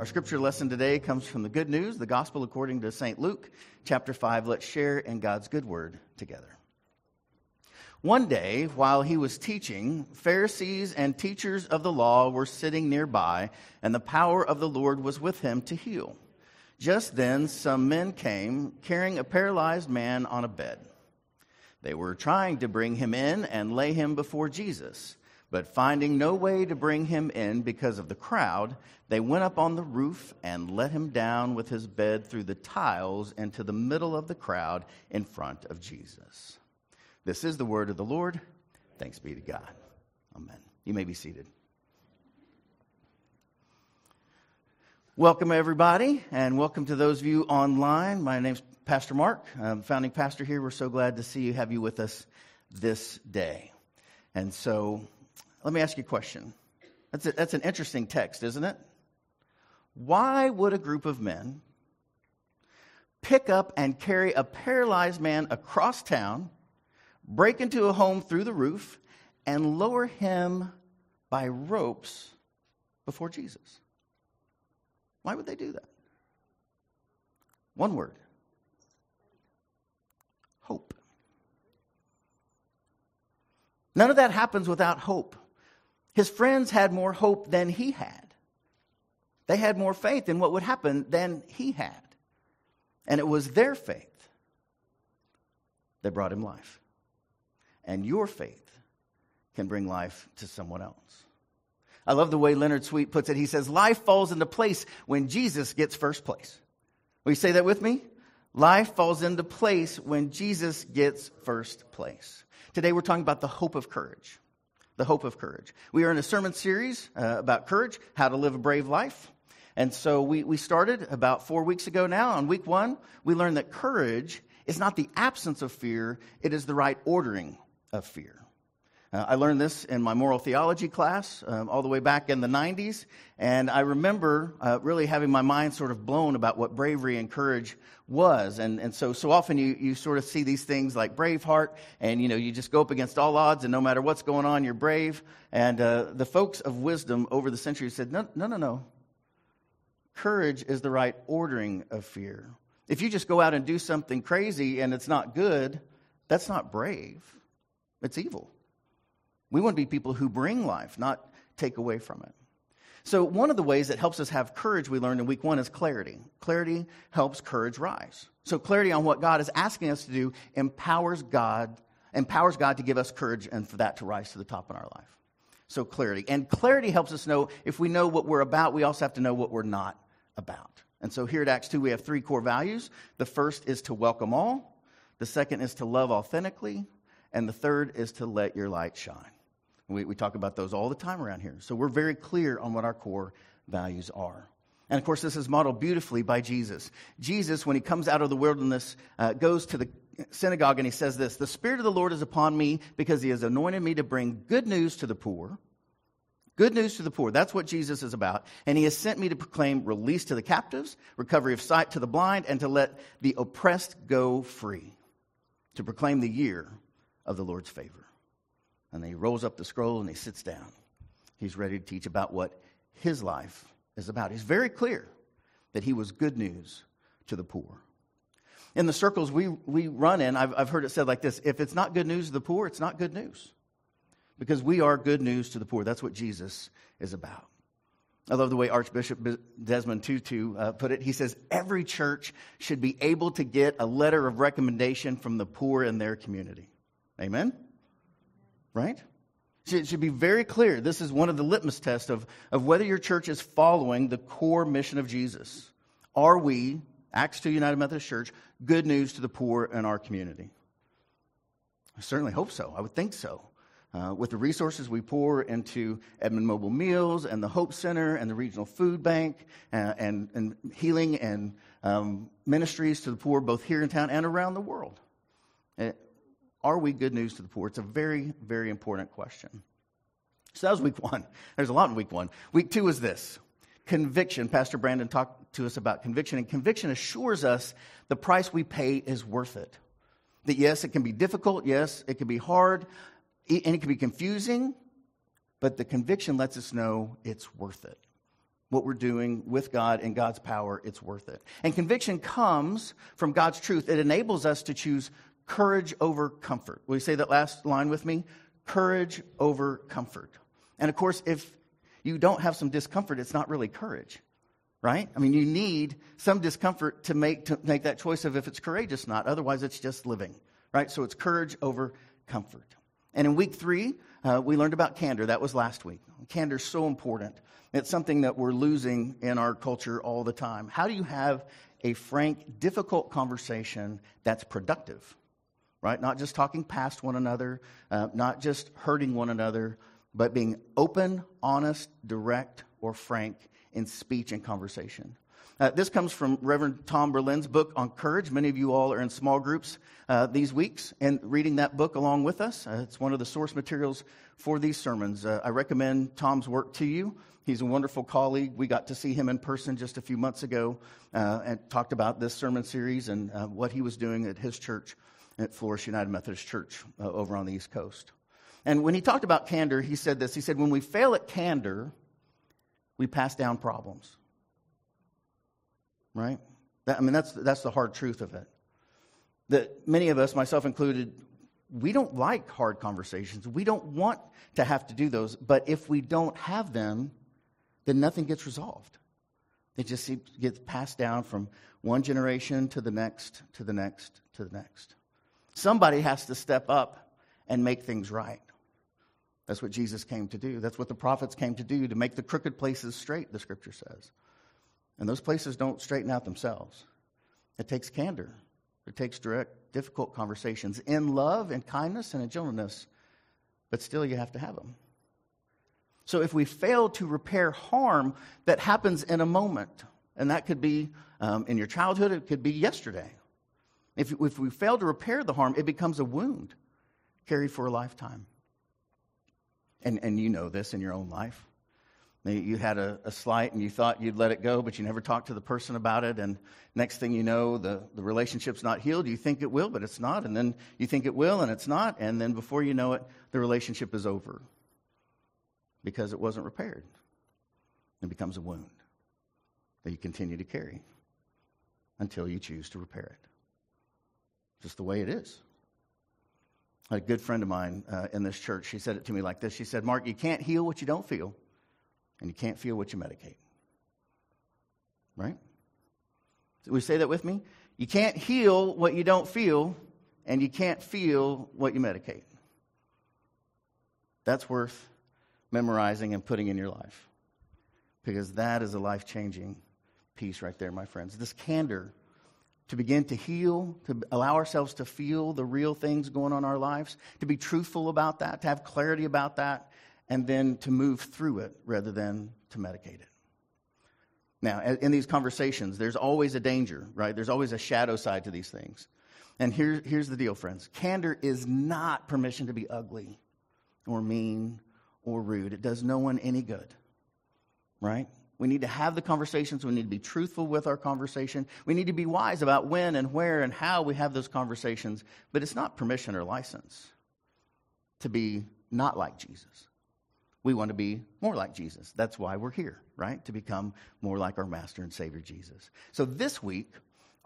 Our scripture lesson today comes from the good news, the gospel according to St. Luke, chapter 5. Let's share in God's good word together. One day, while he was teaching, Pharisees and teachers of the law were sitting nearby, and the power of the Lord was with him to heal. Just then, some men came carrying a paralyzed man on a bed. They were trying to bring him in and lay him before Jesus. But finding no way to bring him in because of the crowd, they went up on the roof and let him down with his bed through the tiles into the middle of the crowd in front of Jesus. This is the word of the Lord. Thanks be to God. Amen. You may be seated. Welcome, everybody, and welcome to those of you online. My name's Pastor Mark, I'm founding pastor here. We're so glad to see you, have you with us this day. And so, let me ask you a question. That's, a, that's an interesting text, isn't it? Why would a group of men pick up and carry a paralyzed man across town, break into a home through the roof, and lower him by ropes before Jesus? Why would they do that? One word hope. None of that happens without hope. His friends had more hope than he had. They had more faith in what would happen than he had. And it was their faith that brought him life. And your faith can bring life to someone else. I love the way Leonard Sweet puts it. He says, Life falls into place when Jesus gets first place. Will you say that with me? Life falls into place when Jesus gets first place. Today we're talking about the hope of courage the hope of courage. We are in a sermon series uh, about courage, how to live a brave life. And so we, we started about four weeks ago now. On week one, we learned that courage is not the absence of fear, it is the right ordering of fear. Uh, I learned this in my moral theology class um, all the way back in the 90s, and I remember uh, really having my mind sort of blown about what bravery and courage was. And, and so, so often you, you sort of see these things like Braveheart, and you know, you just go up against all odds, and no matter what's going on, you're brave. And uh, the folks of wisdom over the centuries said, no, no, no, no. Courage is the right ordering of fear. If you just go out and do something crazy and it's not good, that's not brave, it's evil. We want to be people who bring life, not take away from it. So, one of the ways that helps us have courage, we learned in week one, is clarity. Clarity helps courage rise. So, clarity on what God is asking us to do empowers God, empowers God to give us courage and for that to rise to the top in our life. So, clarity. And clarity helps us know if we know what we're about, we also have to know what we're not about. And so, here at Acts 2, we have three core values. The first is to welcome all, the second is to love authentically, and the third is to let your light shine. We, we talk about those all the time around here. So we're very clear on what our core values are. And of course, this is modeled beautifully by Jesus. Jesus, when he comes out of the wilderness, uh, goes to the synagogue and he says this The Spirit of the Lord is upon me because he has anointed me to bring good news to the poor. Good news to the poor. That's what Jesus is about. And he has sent me to proclaim release to the captives, recovery of sight to the blind, and to let the oppressed go free. To proclaim the year of the Lord's favor. And he rolls up the scroll and he sits down. He's ready to teach about what his life is about. He's very clear that he was good news to the poor. In the circles we, we run in, I've, I've heard it said like this if it's not good news to the poor, it's not good news. Because we are good news to the poor. That's what Jesus is about. I love the way Archbishop Desmond Tutu uh, put it. He says every church should be able to get a letter of recommendation from the poor in their community. Amen? Right? It should be very clear. This is one of the litmus tests of, of whether your church is following the core mission of Jesus. Are we, Acts 2 United Methodist Church, good news to the poor in our community? I certainly hope so. I would think so. Uh, with the resources we pour into Edmond Mobile Meals and the Hope Center and the Regional Food Bank and, uh, and, and healing and um, ministries to the poor, both here in town and around the world. It, are we good news to the poor? It's a very, very important question. So that was week one. There's a lot in week one. Week two is this conviction. Pastor Brandon talked to us about conviction, and conviction assures us the price we pay is worth it. That yes, it can be difficult, yes, it can be hard, and it can be confusing, but the conviction lets us know it's worth it. what we're doing with God and God's power, it's worth it. And conviction comes from God's truth. It enables us to choose courage over comfort. Will you say that last line with me? Courage over comfort. And of course, if you don't have some discomfort, it's not really courage, right? I mean, you need some discomfort to make, to make that choice of if it's courageous or not. Otherwise, it's just living, right? So it's courage over comfort. And in week three, uh, we learned about candor. That was last week. Candor is so important. It's something that we're losing in our culture all the time. How do you have a frank, difficult conversation that's productive? Right? Not just talking past one another, uh, not just hurting one another, but being open, honest, direct, or frank in speech and conversation. Uh, this comes from Reverend Tom Berlin's book on courage. Many of you all are in small groups uh, these weeks and reading that book along with us. Uh, it's one of the source materials for these sermons. Uh, I recommend Tom's work to you. He's a wonderful colleague. We got to see him in person just a few months ago uh, and talked about this sermon series and uh, what he was doing at his church at Floris United Methodist Church uh, over on the East Coast. And when he talked about candor, he said this. He said, When we fail at candor, we pass down problems right? That, I mean, that's, that's the hard truth of it. That many of us, myself included, we don't like hard conversations. We don't want to have to do those. But if we don't have them, then nothing gets resolved. It just gets passed down from one generation to the next, to the next, to the next. Somebody has to step up and make things right. That's what Jesus came to do. That's what the prophets came to do, to make the crooked places straight, the scripture says. And those places don't straighten out themselves. It takes candor, it takes direct, difficult conversations in love and kindness and in gentleness, but still you have to have them. So if we fail to repair harm that happens in a moment, and that could be um, in your childhood, it could be yesterday. If, if we fail to repair the harm, it becomes a wound carried for a lifetime. And, and you know this in your own life. You had a, a, slight and you thought you'd let it go, but you never talked to the person about it. And next thing you know, the, the relationship's not healed. You think it will, but it's not. And then you think it will, and it's not. And then before you know it, the relationship is over because it wasn't repaired. It becomes a wound that you continue to carry until you choose to repair it. Just the way it is. A good friend of mine uh, in this church, she said it to me like this. She said, Mark, you can't heal what you don't feel and you can't feel what you medicate. Right? we say that with me? You can't heal what you don't feel, and you can't feel what you medicate. That's worth memorizing and putting in your life because that is a life changing piece right there, my friends. This candor to begin to heal, to allow ourselves to feel the real things going on in our lives, to be truthful about that, to have clarity about that, and then to move through it rather than to medicate it. Now, in these conversations, there's always a danger, right? There's always a shadow side to these things. And here, here's the deal, friends candor is not permission to be ugly or mean or rude. It does no one any good, right? We need to have the conversations. We need to be truthful with our conversation. We need to be wise about when and where and how we have those conversations. But it's not permission or license to be not like Jesus. We want to be more like Jesus. That's why we're here, right? To become more like our Master and Savior Jesus. So this week,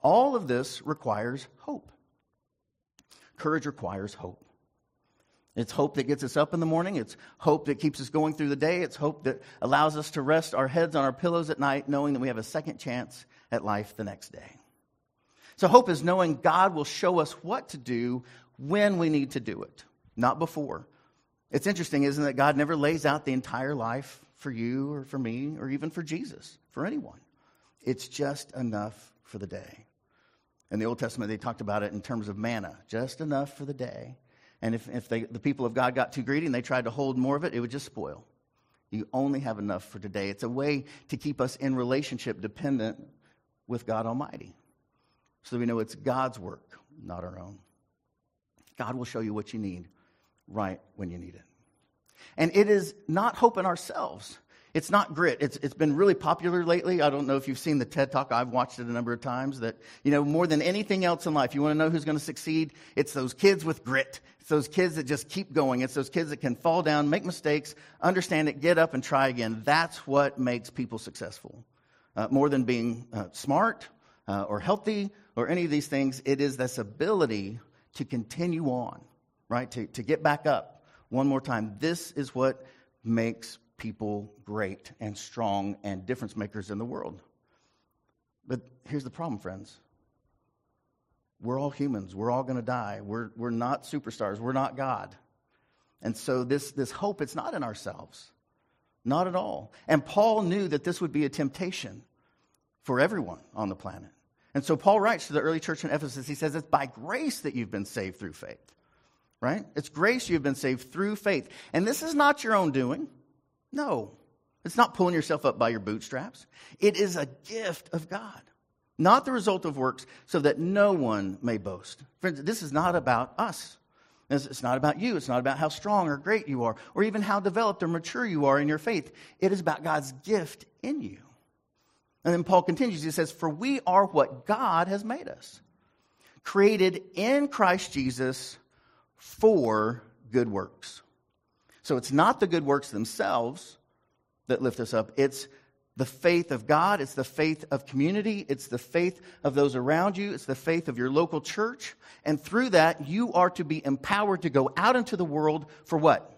all of this requires hope. Courage requires hope. It's hope that gets us up in the morning. It's hope that keeps us going through the day. It's hope that allows us to rest our heads on our pillows at night, knowing that we have a second chance at life the next day. So, hope is knowing God will show us what to do when we need to do it, not before. It's interesting, isn't it, that God never lays out the entire life for you or for me or even for Jesus, for anyone. It's just enough for the day. In the Old Testament, they talked about it in terms of manna, just enough for the day. And if, if they, the people of God got too greedy and they tried to hold more of it, it would just spoil. You only have enough for today. It's a way to keep us in relationship dependent with God Almighty. So that we know it's God's work, not our own. God will show you what you need right when you need it. And it is not hope in ourselves. It's not grit. It's, it's been really popular lately. I don't know if you've seen the TED Talk. I've watched it a number of times that, you know, more than anything else in life, you want to know who's going to succeed? It's those kids with grit. It's those kids that just keep going. It's those kids that can fall down, make mistakes, understand it, get up and try again. That's what makes people successful. Uh, more than being uh, smart uh, or healthy or any of these things, it is this ability to continue on, right? To, to get back up one more time. This is what makes people great and strong and difference makers in the world. But here's the problem, friends. We're all humans. We're all going to die. We're, we're not superstars. We're not God. And so this, this hope, it's not in ourselves. Not at all. And Paul knew that this would be a temptation for everyone on the planet. And so Paul writes to the early church in Ephesus, he says, It's by grace that you've been saved through faith. Right? It's grace you've been saved through faith. And this is not your own doing. No. It's not pulling yourself up by your bootstraps. It is a gift of God, not the result of works, so that no one may boast. Friends, this is not about us. It's not about you. It's not about how strong or great you are, or even how developed or mature you are in your faith. It is about God's gift in you. And then Paul continues, he says, For we are what God has made us, created in Christ Jesus for good works. So it's not the good works themselves that lift us up, it's the faith of God, it's the faith of community, it's the faith of those around you, it's the faith of your local church. And through that, you are to be empowered to go out into the world for what?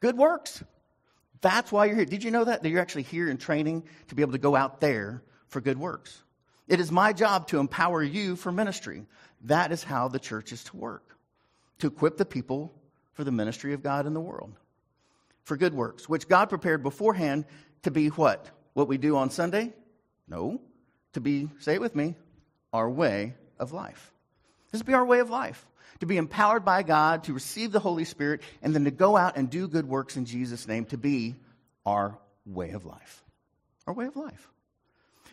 Good works. That's why you're here. Did you know that? That you're actually here in training to be able to go out there for good works. It is my job to empower you for ministry. That is how the church is to work, to equip the people for the ministry of God in the world, for good works, which God prepared beforehand to be what? What we do on Sunday? No. To be, say it with me, our way of life. This be our way of life to be empowered by God, to receive the Holy Spirit, and then to go out and do good works in Jesus' name to be our way of life. Our way of life.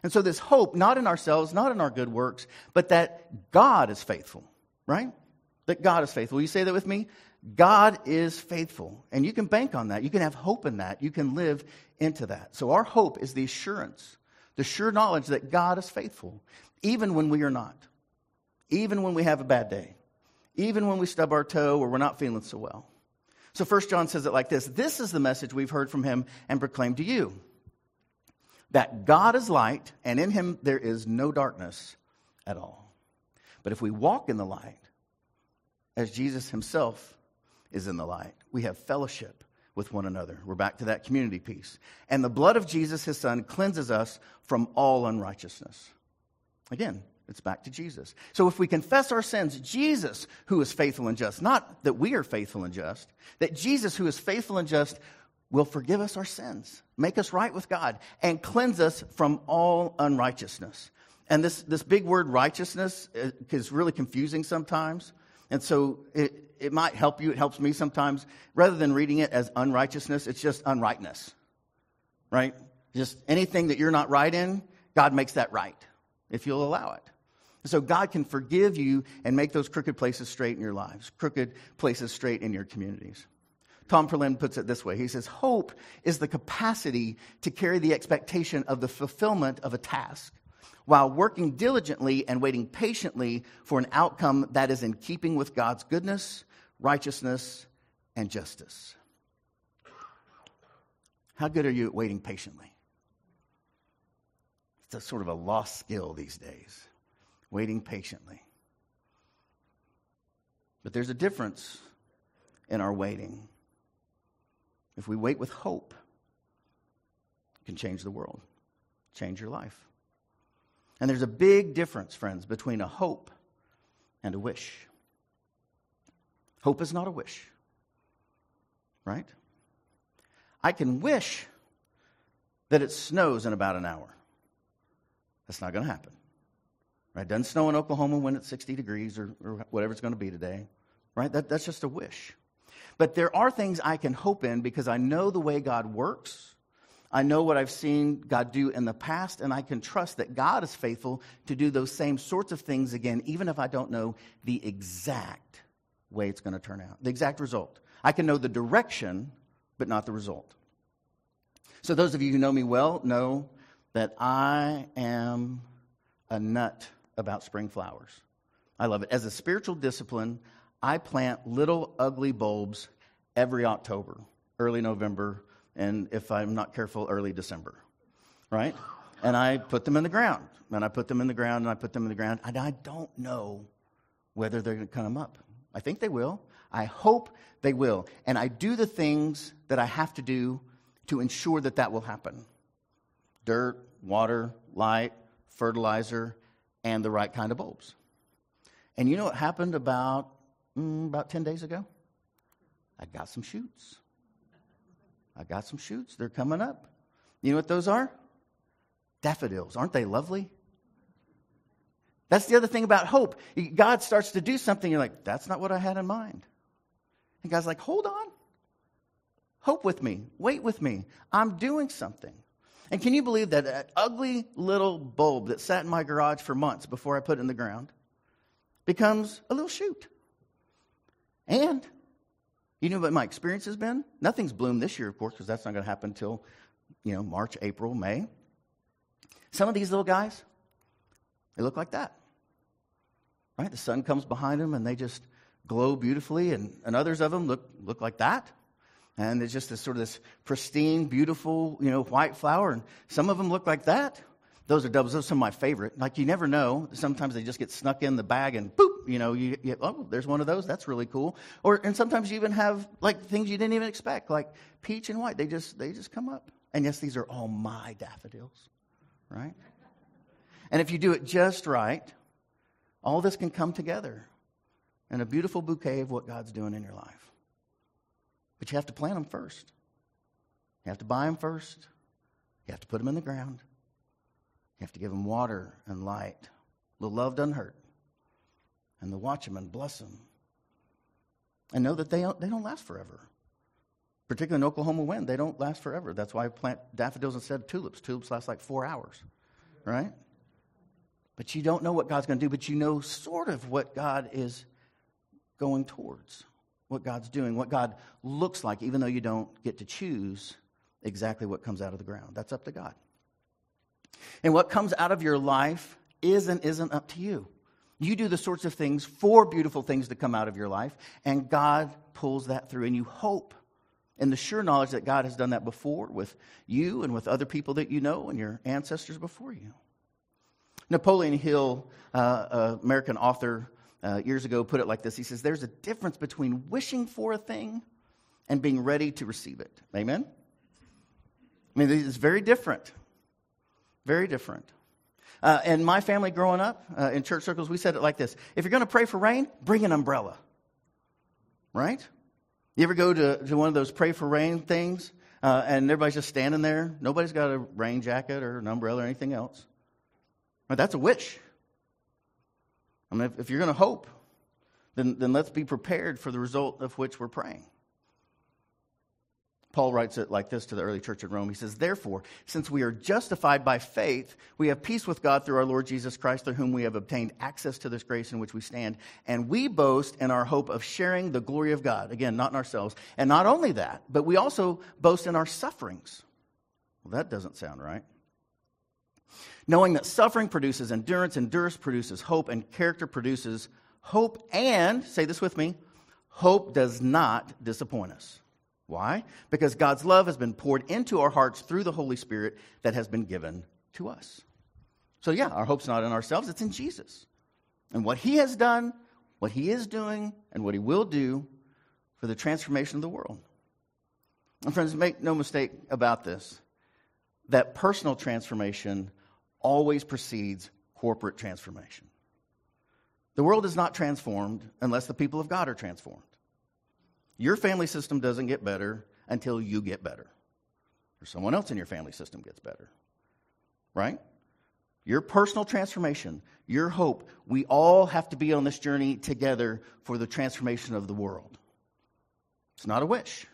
And so, this hope, not in ourselves, not in our good works, but that God is faithful, right? That God is faithful. Will you say that with me? God is faithful. And you can bank on that. You can have hope in that. You can live into that. So, our hope is the assurance, the sure knowledge that God is faithful, even when we are not, even when we have a bad day, even when we stub our toe or we're not feeling so well. So First John says it like this This is the message we've heard from him and proclaimed to you that God is light, and in him there is no darkness at all. But if we walk in the light, as Jesus himself is in the light, we have fellowship with one another. We're back to that community piece. And the blood of Jesus, his son, cleanses us from all unrighteousness. Again, it's back to Jesus. So if we confess our sins, Jesus, who is faithful and just, not that we are faithful and just, that Jesus, who is faithful and just, will forgive us our sins, make us right with God, and cleanse us from all unrighteousness. And this, this big word righteousness uh, is really confusing sometimes. And so it, it might help you, it helps me sometimes. Rather than reading it as unrighteousness, it's just unrightness, right? Just anything that you're not right in, God makes that right if you'll allow it. So God can forgive you and make those crooked places straight in your lives, crooked places straight in your communities. Tom Berlin puts it this way He says, Hope is the capacity to carry the expectation of the fulfillment of a task while working diligently and waiting patiently for an outcome that is in keeping with God's goodness, righteousness, and justice. How good are you at waiting patiently? It's a sort of a lost skill these days waiting patiently. But there's a difference in our waiting. If we wait with hope, it can change the world, change your life. And there's a big difference, friends, between a hope and a wish. Hope is not a wish, right? I can wish that it snows in about an hour. That's not going to happen. Right? Doesn't snow in Oklahoma when it's 60 degrees or, or whatever it's going to be today. Right? That, that's just a wish. But there are things I can hope in because I know the way God works. I know what I've seen God do in the past, and I can trust that God is faithful to do those same sorts of things again, even if I don't know the exact way it's going to turn out, the exact result. I can know the direction, but not the result. So, those of you who know me well know that I am a nut about spring flowers. I love it. As a spiritual discipline, I plant little ugly bulbs every October, early November, and if I'm not careful, early December, right? And I put them in the ground. And I put them in the ground, and I put them in the ground, and I don't know whether they're going to come up. I think they will. I hope they will. And I do the things that I have to do to ensure that that will happen dirt, water, light, fertilizer, and the right kind of bulbs. And you know what happened about, mm, about 10 days ago? I got some shoots. I got some shoots. They're coming up. You know what those are? Daffodils. Aren't they lovely? That's the other thing about hope. God starts to do something, you're like, that's not what I had in mind. And God's like, hold on. Hope with me. Wait with me. I'm doing something. And can you believe that that ugly little bulb that sat in my garage for months before I put it in the ground becomes a little shoot? And you know what my experience has been? Nothing's bloomed this year, of course, because that's not going to happen until, you know, March, April, May. Some of these little guys, they look like that. Right? The sun comes behind them and they just glow beautifully, and, and others of them look, look like that. And it's just this sort of this pristine, beautiful, you know, white flower. And some of them look like that. Those are doubles. Those are some of my favorite. Like you never know. Sometimes they just get snuck in the bag and boop, you know, you, you, oh, there's one of those. That's really cool. Or and sometimes you even have like things you didn't even expect, like peach and white. They just they just come up. And yes, these are all my daffodils, right? And if you do it just right, all this can come together in a beautiful bouquet of what God's doing in your life. But you have to plant them first. You have to buy them first. You have to put them in the ground. You have to give them water and light. The love doesn't hurt. And to watch them and bless them. And know that they don't, they don't last forever. Particularly in Oklahoma wind, they don't last forever. That's why I plant daffodils instead of tulips. Tulips last like four hours, right? But you don't know what God's going to do, but you know sort of what God is going towards what God's doing, what God looks like, even though you don't get to choose exactly what comes out of the ground. That's up to God. And what comes out of your life is and isn't up to you. You do the sorts of things for beautiful things to come out of your life, and God pulls that through. And you hope in the sure knowledge that God has done that before with you and with other people that you know and your ancestors before you. Napoleon Hill, uh, American author, uh, years ago put it like this He says, There's a difference between wishing for a thing and being ready to receive it. Amen? I mean, it's very different. Very different. Uh, and my family growing up uh, in church circles, we said it like this If you're going to pray for rain, bring an umbrella. Right? You ever go to, to one of those pray for rain things uh, and everybody's just standing there? Nobody's got a rain jacket or an umbrella or anything else. Right, that's a wish. I mean, if, if you're going to hope, then, then let's be prepared for the result of which we're praying. Paul writes it like this to the early church in Rome. He says, Therefore, since we are justified by faith, we have peace with God through our Lord Jesus Christ, through whom we have obtained access to this grace in which we stand. And we boast in our hope of sharing the glory of God. Again, not in ourselves. And not only that, but we also boast in our sufferings. Well, that doesn't sound right knowing that suffering produces endurance, endurance produces hope, and character produces hope. And, say this with me, hope does not disappoint us. Why? Because God's love has been poured into our hearts through the Holy Spirit that has been given to us. So, yeah, our hope's not in ourselves, it's in Jesus. And what He has done, what He is doing, and what He will do for the transformation of the world. And, friends, make no mistake about this that personal transformation always precedes corporate transformation. The world is not transformed unless the people of God are transformed. Your family system doesn't get better until you get better, or someone else in your family system gets better. Right? Your personal transformation, your hope, we all have to be on this journey together for the transformation of the world. It's not a wish,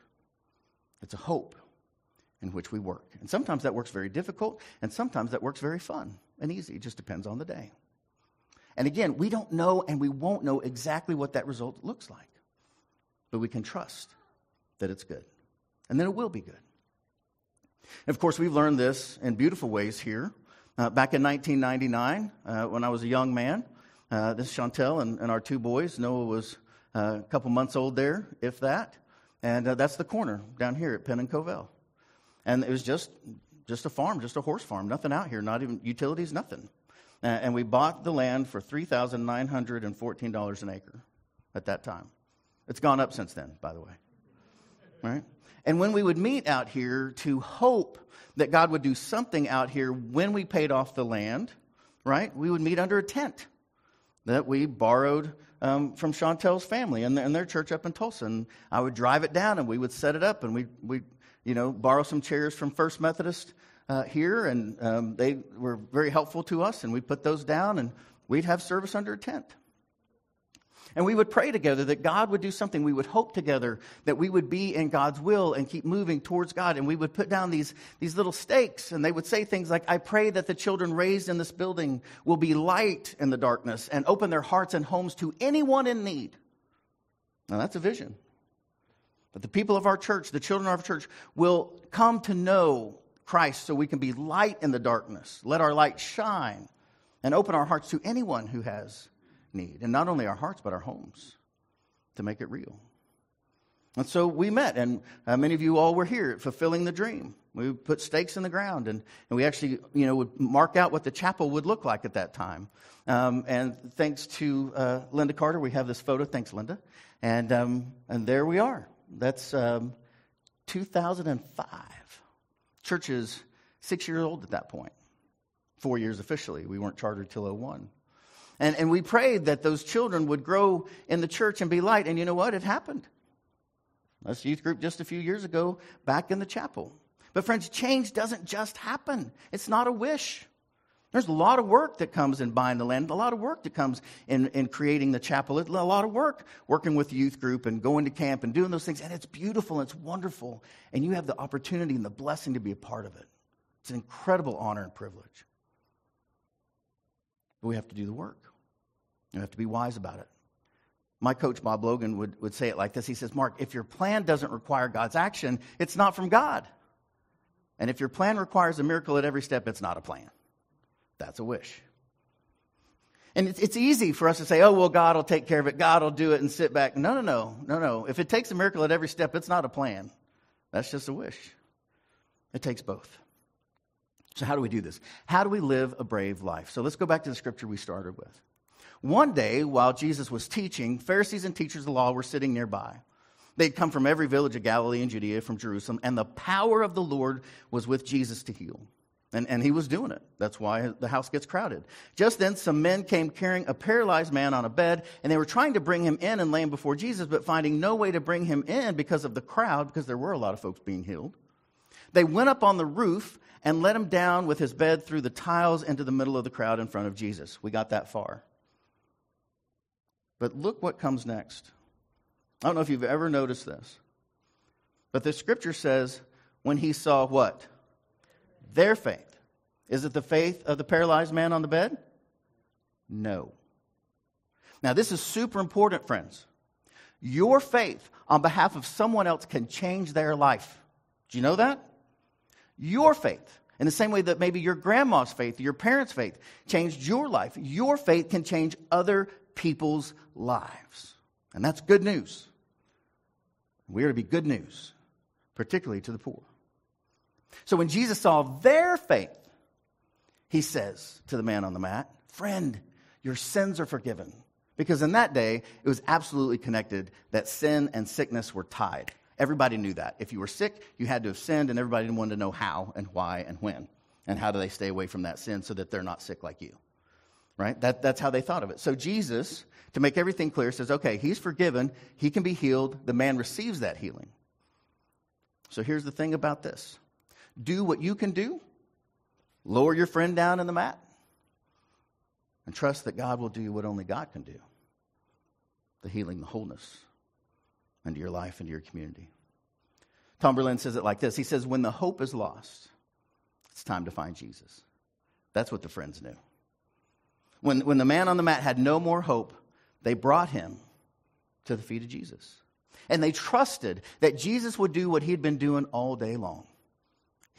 it's a hope in which we work. And sometimes that works very difficult, and sometimes that works very fun and easy. It just depends on the day. And again, we don't know and we won't know exactly what that result looks like, but we can trust that it's good. And then it will be good. And of course, we've learned this in beautiful ways here. Uh, back in 1999, uh, when I was a young man, uh, this is Chantel and, and, our two boys. Noah was uh, a couple months old there, if that. And uh, that's the corner down here at Penn and Covell. And it was just, just a farm, just a horse farm, nothing out here, not even utilities, nothing. And we bought the land for $3,914 an acre at that time. It's gone up since then, by the way. Right? And when we would meet out here to hope that God would do something out here when we paid off the land, right, we would meet under a tent that we borrowed um, from Chantel's family and, and their church up in Tulsa. And I would drive it down and we would set it up and we we you know borrow some chairs from First Methodist uh, here and um, they were very helpful to us and we put those down and we'd have service under a tent. And we would pray together that God would do something. We would hope together that we would be in God's will and keep moving towards God. And we would put down these, these little stakes and they would say things like, I pray that the children raised in this building will be light in the darkness and open their hearts and homes to anyone in need. Now that's a vision. That the people of our church, the children of our church, will come to know Christ so we can be light in the darkness. Let our light shine and open our hearts to anyone who has need. And not only our hearts, but our homes to make it real. And so we met, and uh, many of you all were here fulfilling the dream. We put stakes in the ground, and, and we actually, you know, would mark out what the chapel would look like at that time. Um, and thanks to uh, Linda Carter, we have this photo. Thanks, Linda. And, um, and there we are. That's um, 2005. Church is six years old at that. Four years officially. We weren't chartered till 01. And, and we prayed that those children would grow in the church and be light. And you know what? It happened. Us youth group just a few years ago back in the chapel. But friends, change doesn't just happen. It's not a wish. There's a lot of work that comes in buying the land, a lot of work that comes in, in creating the chapel, a lot of work working with the youth group and going to camp and doing those things. And it's beautiful and it's wonderful. And you have the opportunity and the blessing to be a part of it. It's an incredible honor and privilege. But we have to do the work. You have to be wise about it. My coach, Bob Logan, would, would say it like this He says, Mark, if your plan doesn't require God's action, it's not from God. And if your plan requires a miracle at every step, it's not a plan. That's a wish. And it's, easy for us to say, oh, well, God will take care of it. God will do it and sit back. No, no, no, no, no. If it takes a miracle at every step, it's not a plan. That's just a wish. It takes both. So, how do we do this? How do we live a brave life? So, let's go back to the scripture we started with. One day, while Jesus was teaching, Pharisees and teachers of the law were sitting nearby. They'd come from every village of Galilee and Judea, from Jerusalem, and the power of the Lord was with Jesus to heal. And, and he was doing it. That's why the house gets crowded. Just then, some men came carrying a paralyzed man on a bed, and they were trying to bring him in and lay him before Jesus, but finding no way to bring him in because of the crowd, because there were a lot of folks being healed. They went up on the roof and let him down with his bed through the tiles into the middle of the crowd in front of Jesus. We got that far. But look what comes next. I don't know if you've ever noticed this, but the scripture says when he saw what? Their faith. Is it the faith of the paralyzed man on the bed? No. Now, this is super important, friends. Your faith on behalf of someone else can change their life. Do you know that? Your faith. In the same way that maybe your grandma's faith, your parents' faith changed your life, your faith can change other people's lives. And that's good news. We are to be good news, particularly to the poor. So when Jesus saw their faith, he says to the man on the mat, Friend, your sins are forgiven. Because in that day, it was absolutely connected that sin and sickness were tied. Everybody knew that. If you were sick, you had to have sinned, and everybody wanted to know how and why and when. And how do they stay away from that sin so that they're not sick like you right? That, that's how they thought of it. So Jesus, to make everything clear, says, okay, he's forgiven, he can be healed, the man receives that healing. So here's the thing about this do what you can do, lower your friend down in the mat, and trust that God will do what only God can do the healing, the wholeness into your life, into your community. Tom Berlin says it like this He says, When the hope is lost, it's time to find Jesus. That's what the friends knew. When, when the man on the mat had no more hope, they brought him to the feet of Jesus. And they trusted that Jesus would do what he had been doing all day long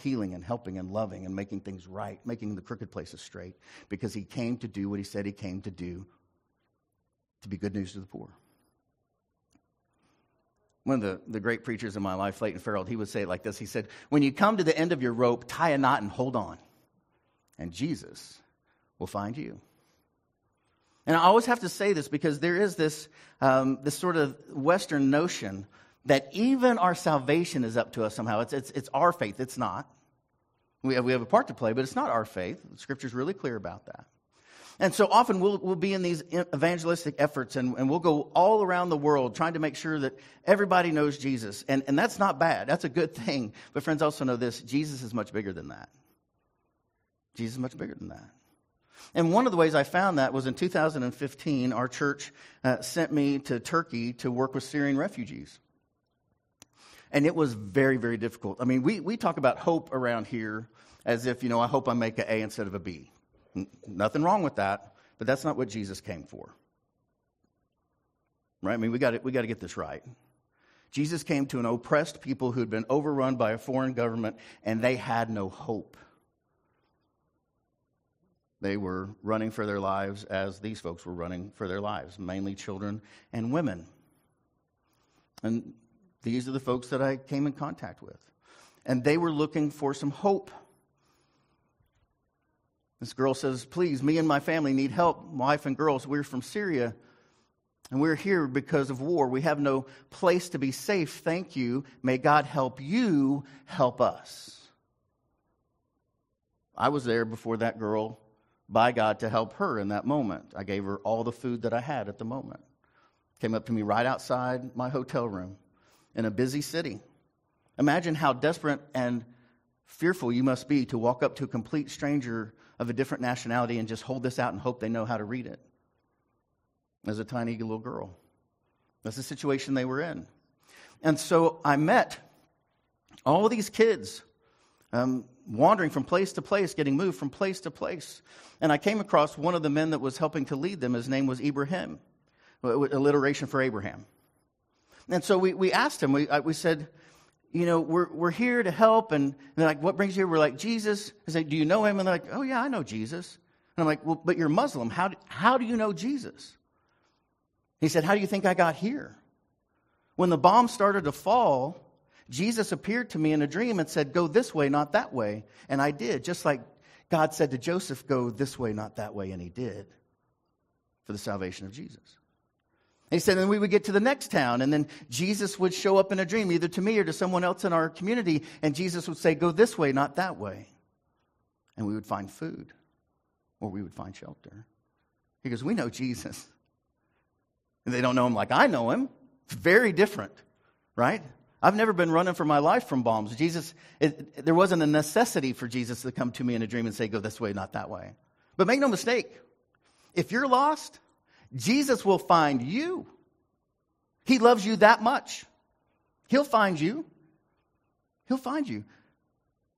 healing and helping and loving and making things right, making the crooked places straight, because he came to do what he said he came to do to be good news to the poor. One of the, the great preachers in my life, Clayton Farrell, he would say it like this He said, When you come to the end of your rope, tie a knot and hold on, and Jesus will find you. And I always have to say this because there is this, um, this sort of Western notion that even our salvation is up to us somehow. It's, it's, it's our faith, it's not. We have, we have a part to play, but it's not our faith. Scripture is really clear about that. And so often we'll, we'll be in these evangelistic efforts and, and we'll go all around the world trying to make sure that everybody knows Jesus. And, and that's not bad. That's a good thing. But friends also know this Jesus is much bigger than that. Jesus is much bigger than that. And one of the ways I found that was in 2015, our church uh, sent me to Turkey to work with Syrian refugees. And it was very, very difficult. I mean, we, we talk about hope around here as if, you know, I hope I make an A instead of a B. N- nothing wrong with that, but that's not what Jesus came for. Right? I mean, we got we to get this right. Jesus came to an oppressed people who'd been overrun by a foreign government, and they had no hope. They were running for their lives as these folks were running for their lives, mainly children and women. And these are the folks that I came in contact with. And they were looking for some hope. This girl says, Please, me and my family need help. Wife and girls, we're from Syria. And we're here because of war. We have no place to be safe. Thank you. May God help you help us. I was there before that girl by God to help her in that moment. I gave her all the food that I had at the moment. Came up to me right outside my hotel room in a busy city. Imagine how desperate and fearful you must be to walk up to a complete stranger of a different nationality and just hold this out and hope they know how to read it. As a tiny little girl. That's the situation they were in. And so I met all these kids um, wandering from place to place, getting moved from place to place. And I came across one of the men that was helping to lead them. His name was Ibrahim, alliteration for Abraham. And so we, we asked him, we, uh, we said, you know, we're, we're here to help. And they're like, what brings you here? We're like, Jesus. I said, do you know him? And they're like, oh, yeah, I know Jesus. And I'm like, well, but you're Muslim. How do, how do you know Jesus? He said, how do you think I got here? When the bomb started to fall, Jesus appeared to me in a dream and said, Go this way, not that way. And I did, just like God said to Joseph, Go this way, not that way. And he did for the salvation of Jesus. And he said, and we would get to the next town, and then Jesus would show up in a dream, either to me or to someone else in our community, and Jesus would say, Go this way, not that way. And we would find food, or we would find shelter. He goes, We know Jesus. And they don't know him like I know him. It's very different, right? I've never been running for my life from bombs. Jesus, it, there wasn't a necessity for Jesus to come to me in a dream and say, go this way, not that way. But make no mistake, if you're lost, Jesus will find you. He loves you that much. He'll find you. He'll find you.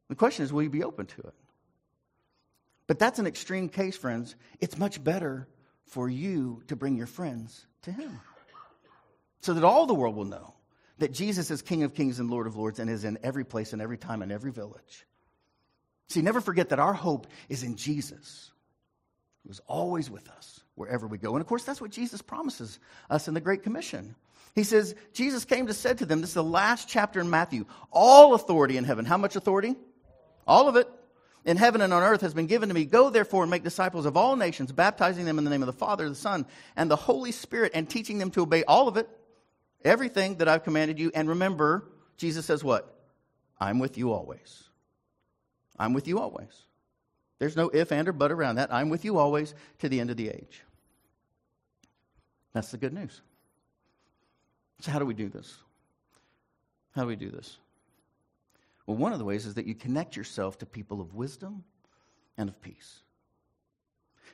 The question is, will you be open to it? But that's an extreme case, friends. It's much better for you to bring your friends to Him so that all the world will know that Jesus is King of Kings and Lord of Lords and is in every place and every time and every village. See, never forget that our hope is in Jesus, who is always with us wherever we go. And of course, that's what Jesus promises us in the Great Commission. He says, Jesus came to said to them, this is the last chapter in Matthew, all authority in heaven. How much authority? All of it. In heaven and on earth has been given to me. Go therefore and make disciples of all nations, baptizing them in the name of the Father, the Son, and the Holy Spirit, and teaching them to obey all of it everything that I've commanded you. And remember, Jesus says what? I'm with you always. I'm with you always. There's no if, and, or but around that. I'm with you always to the end of the age. That's the good news. So, how do we do this? How do we do this? Well, one of the ways is that you connect yourself to people of wisdom and of peace.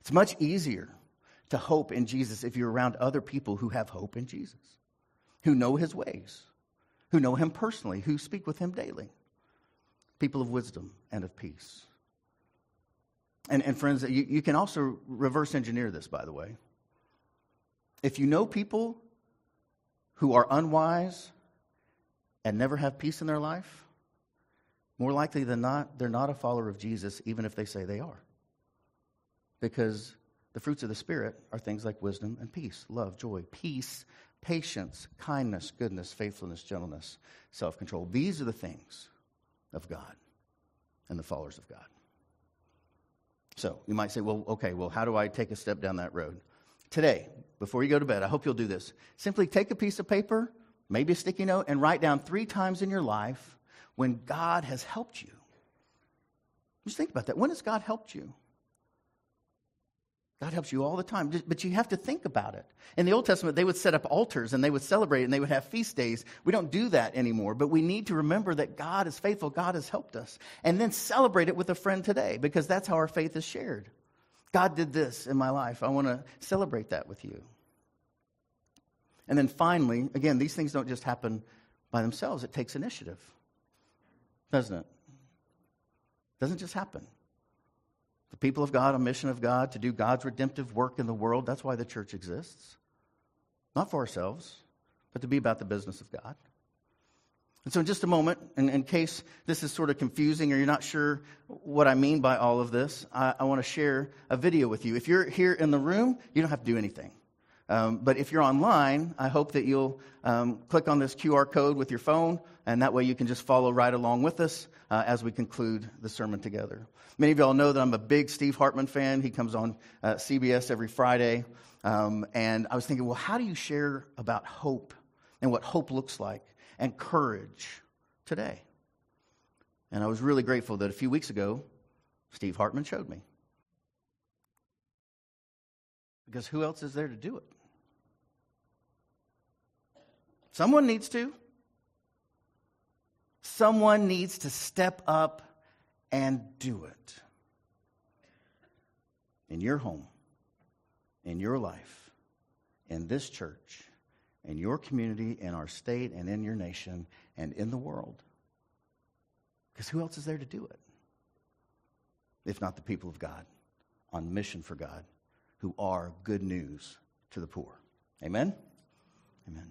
It's much easier to hope in Jesus if you're around other people who have hope in Jesus who know his ways, who know him personally, who speak with him daily. People of wisdom and of peace. And, and friends, you, you can also reverse engineer this, by the way. If you know people who are unwise and never have peace in their life, more likely than not, they're not a follower of Jesus, even if they say they are. Because the fruits of the Spirit are things like wisdom and peace, love, joy, peace, patience, kindness, goodness, faithfulness, gentleness, self control. These are the things of God and the followers of God. So you might say, well, okay, well, how do I take a step down that road? Today, before you go to bed, I hope you'll do this. Simply take a piece of paper, maybe a sticky note, and write down three times in your life when God has helped you. Just think about that. When has God helped you? God helps you all the time, but you have to think about it. In the Old Testament, they would set up altars and they would celebrate and they would have feast days. We don't do that anymore, but we need to remember that God is faithful. God has helped us. And then celebrate it with a friend today because that's how our faith is shared. God did this in my life. I want to celebrate that with you. And then finally, again, these things don't just happen by themselves, it takes initiative, doesn't it? it doesn't just happen. The people of God, a mission of God to do God's redemptive work in the world. That's why the church exists. Not for ourselves, but to be about the business of God. And so, in just a moment, in, in case this is sort of confusing or you're not sure what I mean by all of this, I, I want to share a video with you. If you're here in the room, you don't have to do anything. Um, but if you're online, I hope that you'll um, click on this QR code with your phone, and that way you can just follow right along with us uh, as we conclude the sermon together. Many of y'all know that I'm a big Steve Hartman fan. He comes on uh, CBS every Friday. Um, and I was thinking, well, how do you share about hope and what hope looks like and courage today? And I was really grateful that a few weeks ago, Steve Hartman showed me. Because who else is there to do it? Someone needs to. Someone needs to step up and do it. In your home, in your life, in this church, in your community, in our state, and in your nation, and in the world. Because who else is there to do it? If not the people of God, on mission for God, who are good news to the poor. Amen? Amen.